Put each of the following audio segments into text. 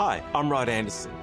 Hi, I'm Rod Anderson.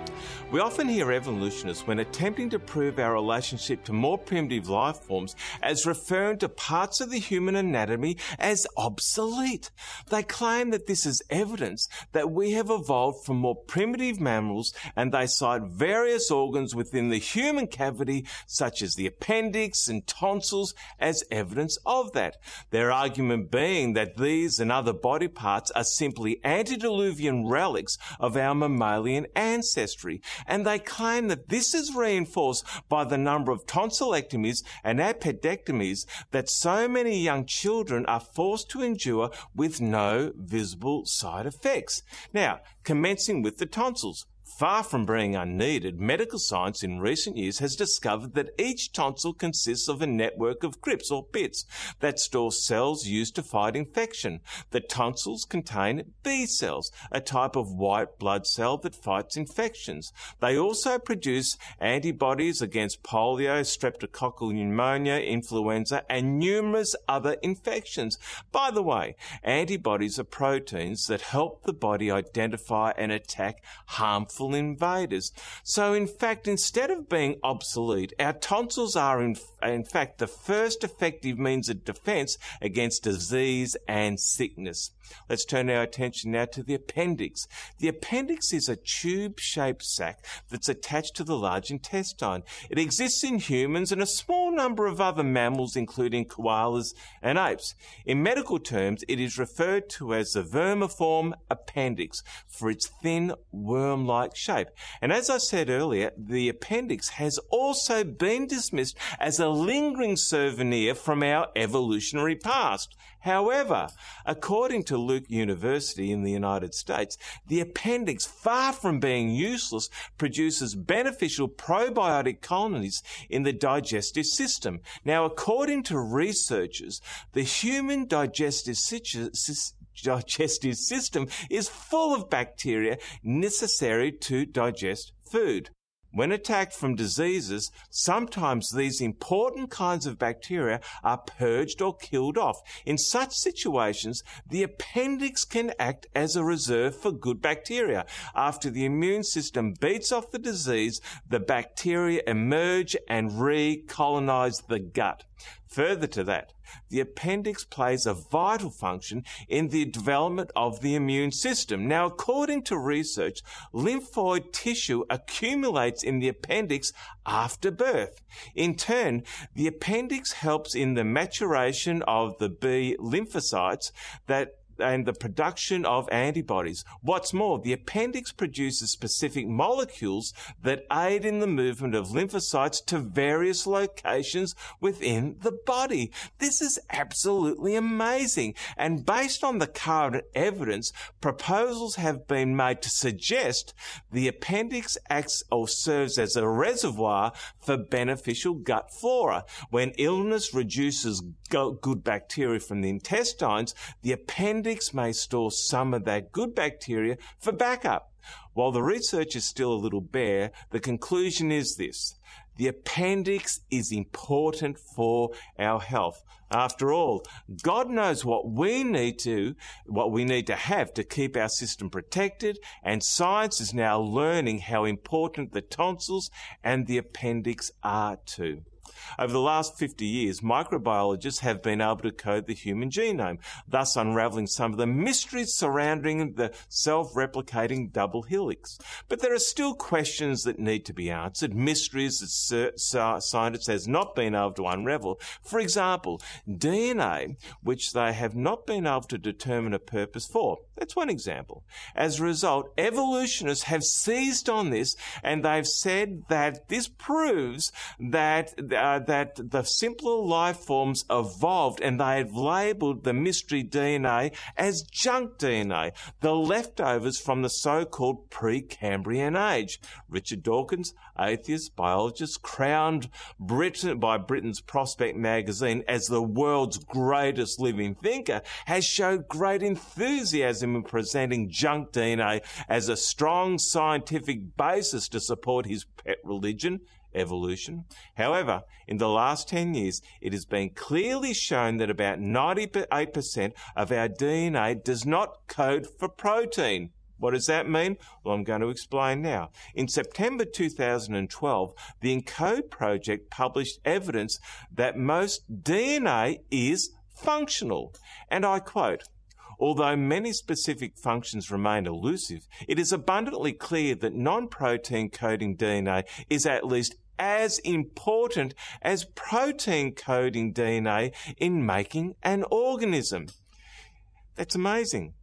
We often hear evolutionists, when attempting to prove our relationship to more primitive life forms, as referring to parts of the human anatomy as obsolete. They claim that this is evidence that we have evolved from more primitive mammals, and they cite various organs within the human cavity, such as the appendix and tonsils, as evidence of that. Their argument being that these and other body parts are simply antediluvian relics of our mammalian ancestry and they claim that this is reinforced by the number of tonsillectomies and appendectomies that so many young children are forced to endure with no visible side effects. Now, commencing with the tonsils. Far from being unneeded, medical science in recent years has discovered that each tonsil consists of a network of crypts or pits that store cells used to fight infection. The tonsils contain B cells, a type of white blood cell that fights infections. They also produce antibodies against polio, streptococcal pneumonia, influenza, and numerous other infections. By the way, antibodies are proteins that help the body identify and attack harmful invaders. So, in fact, instead of being obsolete, our tonsils are, in, in fact, the first effective means of defense against disease and sickness. Let's turn our attention now to the appendix. The appendix is a tube shaped sac that's attached to the large intestine. It exists in humans and a small number of other mammals, including koalas and apes. In medical terms, it is referred to as the vermiform appendix for its thin worm like shape. And as I said earlier, the appendix has also been dismissed as a lingering souvenir from our evolutionary past. However, according to Duke University in the United States, the appendix, far from being useless, produces beneficial probiotic colonies in the digestive system. Now, according to researchers, the human digestive system digestive system is full of bacteria necessary to digest food. When attacked from diseases, sometimes these important kinds of bacteria are purged or killed off. In such situations, the appendix can act as a reserve for good bacteria. After the immune system beats off the disease, the bacteria emerge and recolonize the gut. Further to that, the appendix plays a vital function in the development of the immune system. Now, according to research, lymphoid tissue accumulates in the appendix after birth. In turn, the appendix helps in the maturation of the B lymphocytes that and the production of antibodies. What's more, the appendix produces specific molecules that aid in the movement of lymphocytes to various locations within the body. This is absolutely amazing. And based on the current evidence, proposals have been made to suggest the appendix acts or serves as a reservoir for beneficial gut flora. When illness reduces good bacteria from the intestines, the appendix may store some of that good bacteria for backup. While the research is still a little bare, the conclusion is this. The appendix is important for our health. After all, God knows what we need to, what we need to have to keep our system protected, and science is now learning how important the tonsils and the appendix are too. Over the last 50 years, microbiologists have been able to code the human genome, thus unraveling some of the mysteries surrounding the self-replicating double helix. But there are still questions that need to be answered, mysteries that scientists has not been able to unravel. For example, DNA, which they have not been able to determine a purpose for. That's one example. As a result, evolutionists have seized on this and they've said that this proves that uh, that the simpler life forms evolved and they have labelled the mystery DNA as junk DNA, the leftovers from the so-called Precambrian age. Richard Dawkins, atheist, biologist, crowned Britain by Britain's Prospect magazine as the world's greatest living thinker, has showed great enthusiasm in presenting junk DNA as a strong scientific basis to support his pet religion, evolution. However, in the last 10 years, it has been clearly shown that about 98% of our DNA does not code for protein. What does that mean? Well, I'm going to explain now. In September 2012, the ENCODE project published evidence that most DNA is functional. And I quote, Although many specific functions remain elusive, it is abundantly clear that non-protein coding DNA is at least as important as protein coding DNA in making an organism. That's amazing.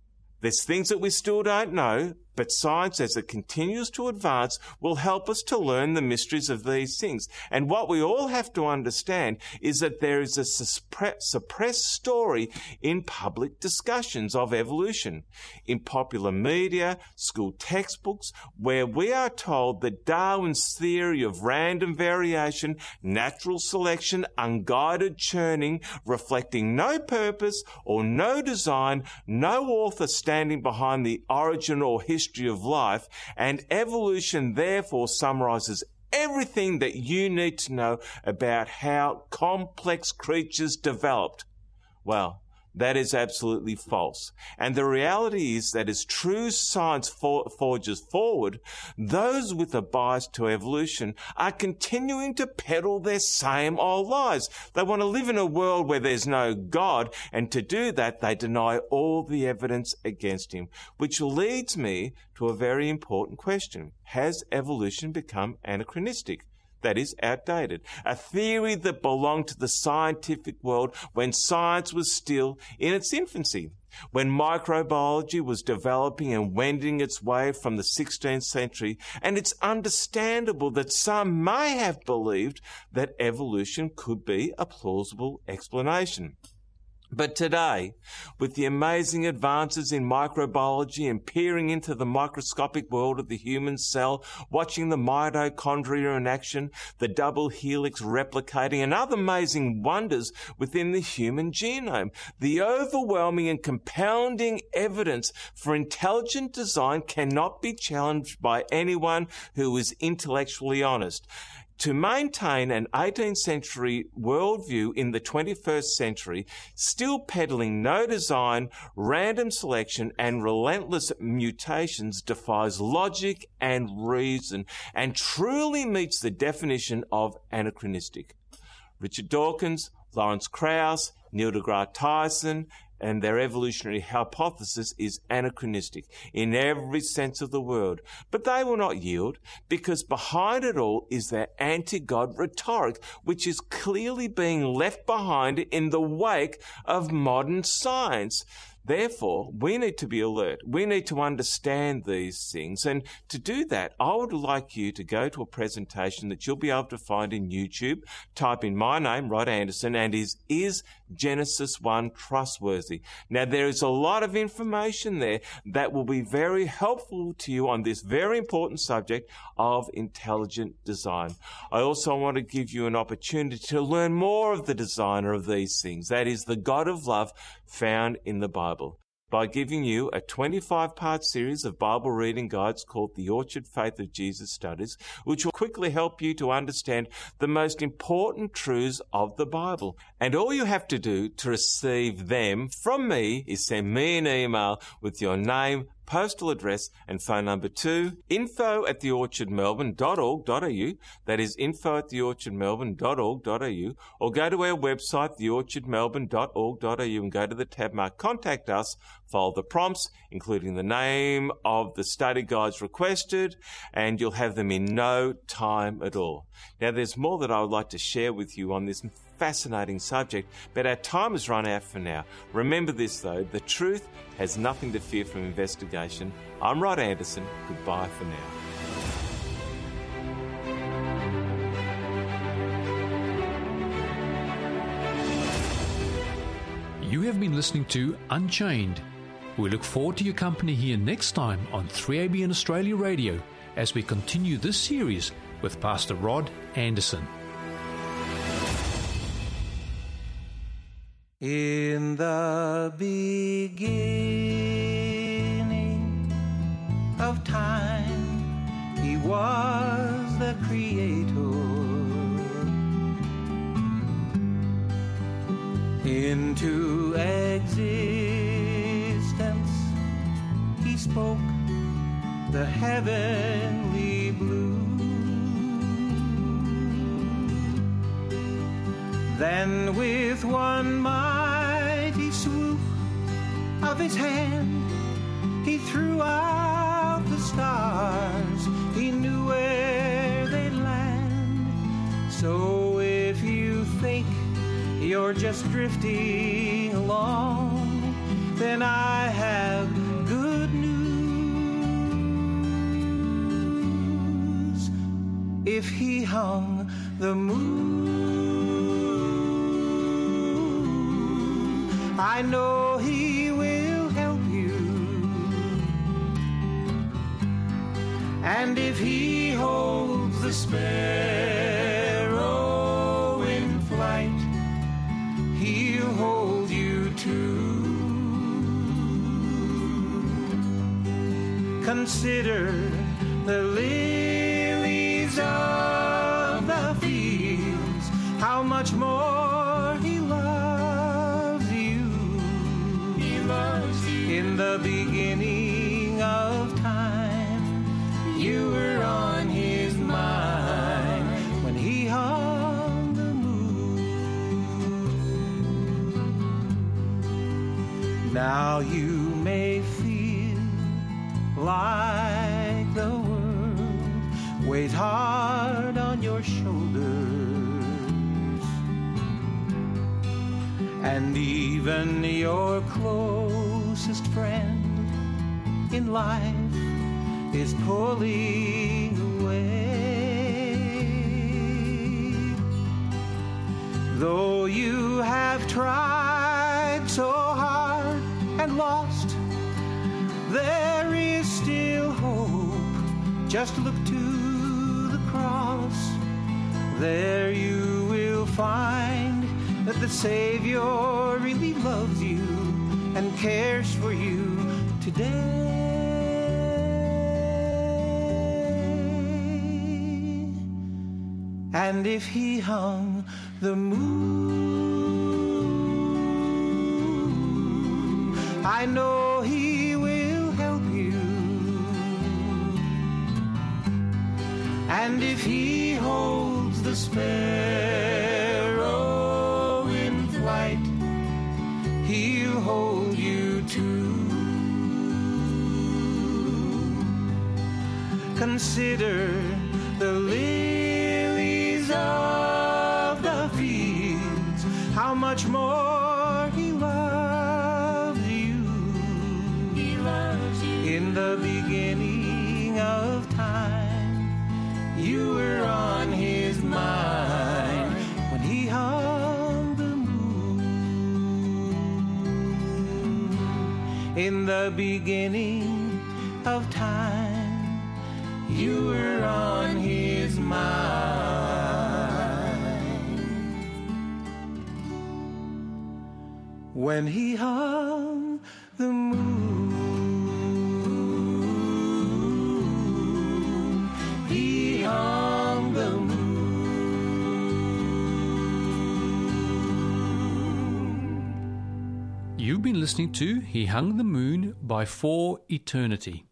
There's things that we still don't know, but science, as it continues to advance, will help us to learn the mysteries of these things. And what we all have to understand is that there is a suppressed story in public discussions of evolution, in popular media, school textbooks, where we are told that Darwin's theory of random variation, natural selection, unguided churning, reflecting no purpose or no design, no author standing behind the origin or history history of life, and evolution therefore summarizes everything that you need to know about how complex creatures developed. Well, that is absolutely false. And the reality is that as true science for- forges forward, those with a bias to evolution are continuing to peddle their same old lies. They want to live in a world where there's no God, and to do that, they deny all the evidence against him, which leads me to a very important question. Has evolution become anachronistic? That is outdated. A theory that belonged to the scientific world when science was still in its infancy. When microbiology was developing and wending its way from the 16th century, and it's understandable that some may have believed that evolution could be a plausible explanation. But today, with the amazing advances in microbiology and peering into the microscopic world of the human cell, watching the mitochondria in action, the double helix replicating, and other amazing wonders within the human genome, the overwhelming and compounding evidence for intelligent design cannot be challenged by anyone who is intellectually honest to maintain an 18th century worldview in the 21st century, still peddling no design, random selection, and relentless mutations defies logic and reason and truly meets the definition of anachronistic. Richard Dawkins, Lawrence Krauss, Neil deGrasse Tyson, and their evolutionary hypothesis is anachronistic in every sense of the word. But they will not yield because behind it all is their anti-God rhetoric, which is clearly being left behind in the wake of modern science. Therefore, we need to be alert. We need to understand these things. And to do that, I would like you to go to a presentation that you'll be able to find in YouTube. Type in my name, Rod Anderson, and is, is Genesis 1 trustworthy? Now, there is a lot of information there that will be very helpful to you on this very important subject of intelligent design. I also want to give you an opportunity to learn more of the designer of these things. That is the God of love found in the Bible by giving you a 25 part series of Bible reading guides called the Orchard Faith of Jesus Studies, which will quickly help you to understand the most important truths of the Bible. And all you have to do to receive them from me is send me an email with your name, postal address and phone number two, info at theorchardmelbourne.org.au, that is info at theorchardmelbourne.org.au, or go to our website, theorchardmelbourne.org.au and go to the tab marked Contact Us, follow the prompts, including the name of the study guides requested, and you'll have them in no time at all. Now there's more that I would like to share with you on this fascinating subject, but our time has run out for now. Remember this though the truth has nothing to fear from investigation. I'm Rod Anderson. Goodbye for now. You have been listening to Unchained. We look forward to your company here next time on 3ABN Australia Radio as we continue this series with Pastor Rod Anderson. In the beginning of time, He was the Creator. Into existence, He spoke the heavenly blue. Then with one swoop of his hand, he threw out the stars. He knew where they'd land. So if you think you're just drifting along, then I have good news. If he hung the moon, I know he And if he holds the sparrow in flight, he'll hold you too. Consider the lilies of the fields, how much more he loves you. He loves you. In the beginning weighs hard on your shoulders. And even your closest friend in life is pulling away. Though you have tried so hard and lost, there is still hope. Just look to cross. There you will find that the Savior really loves you and cares for you today. And if he hung the moon, I know Consider the lilies of the fields, how much more he loves you. He loves you. In the beginning of time, you were on his mind when he hung the moon. In the beginning of time, you were on his mind when he hung the moon. He hung the moon. You've been listening to He Hung the Moon by For Eternity.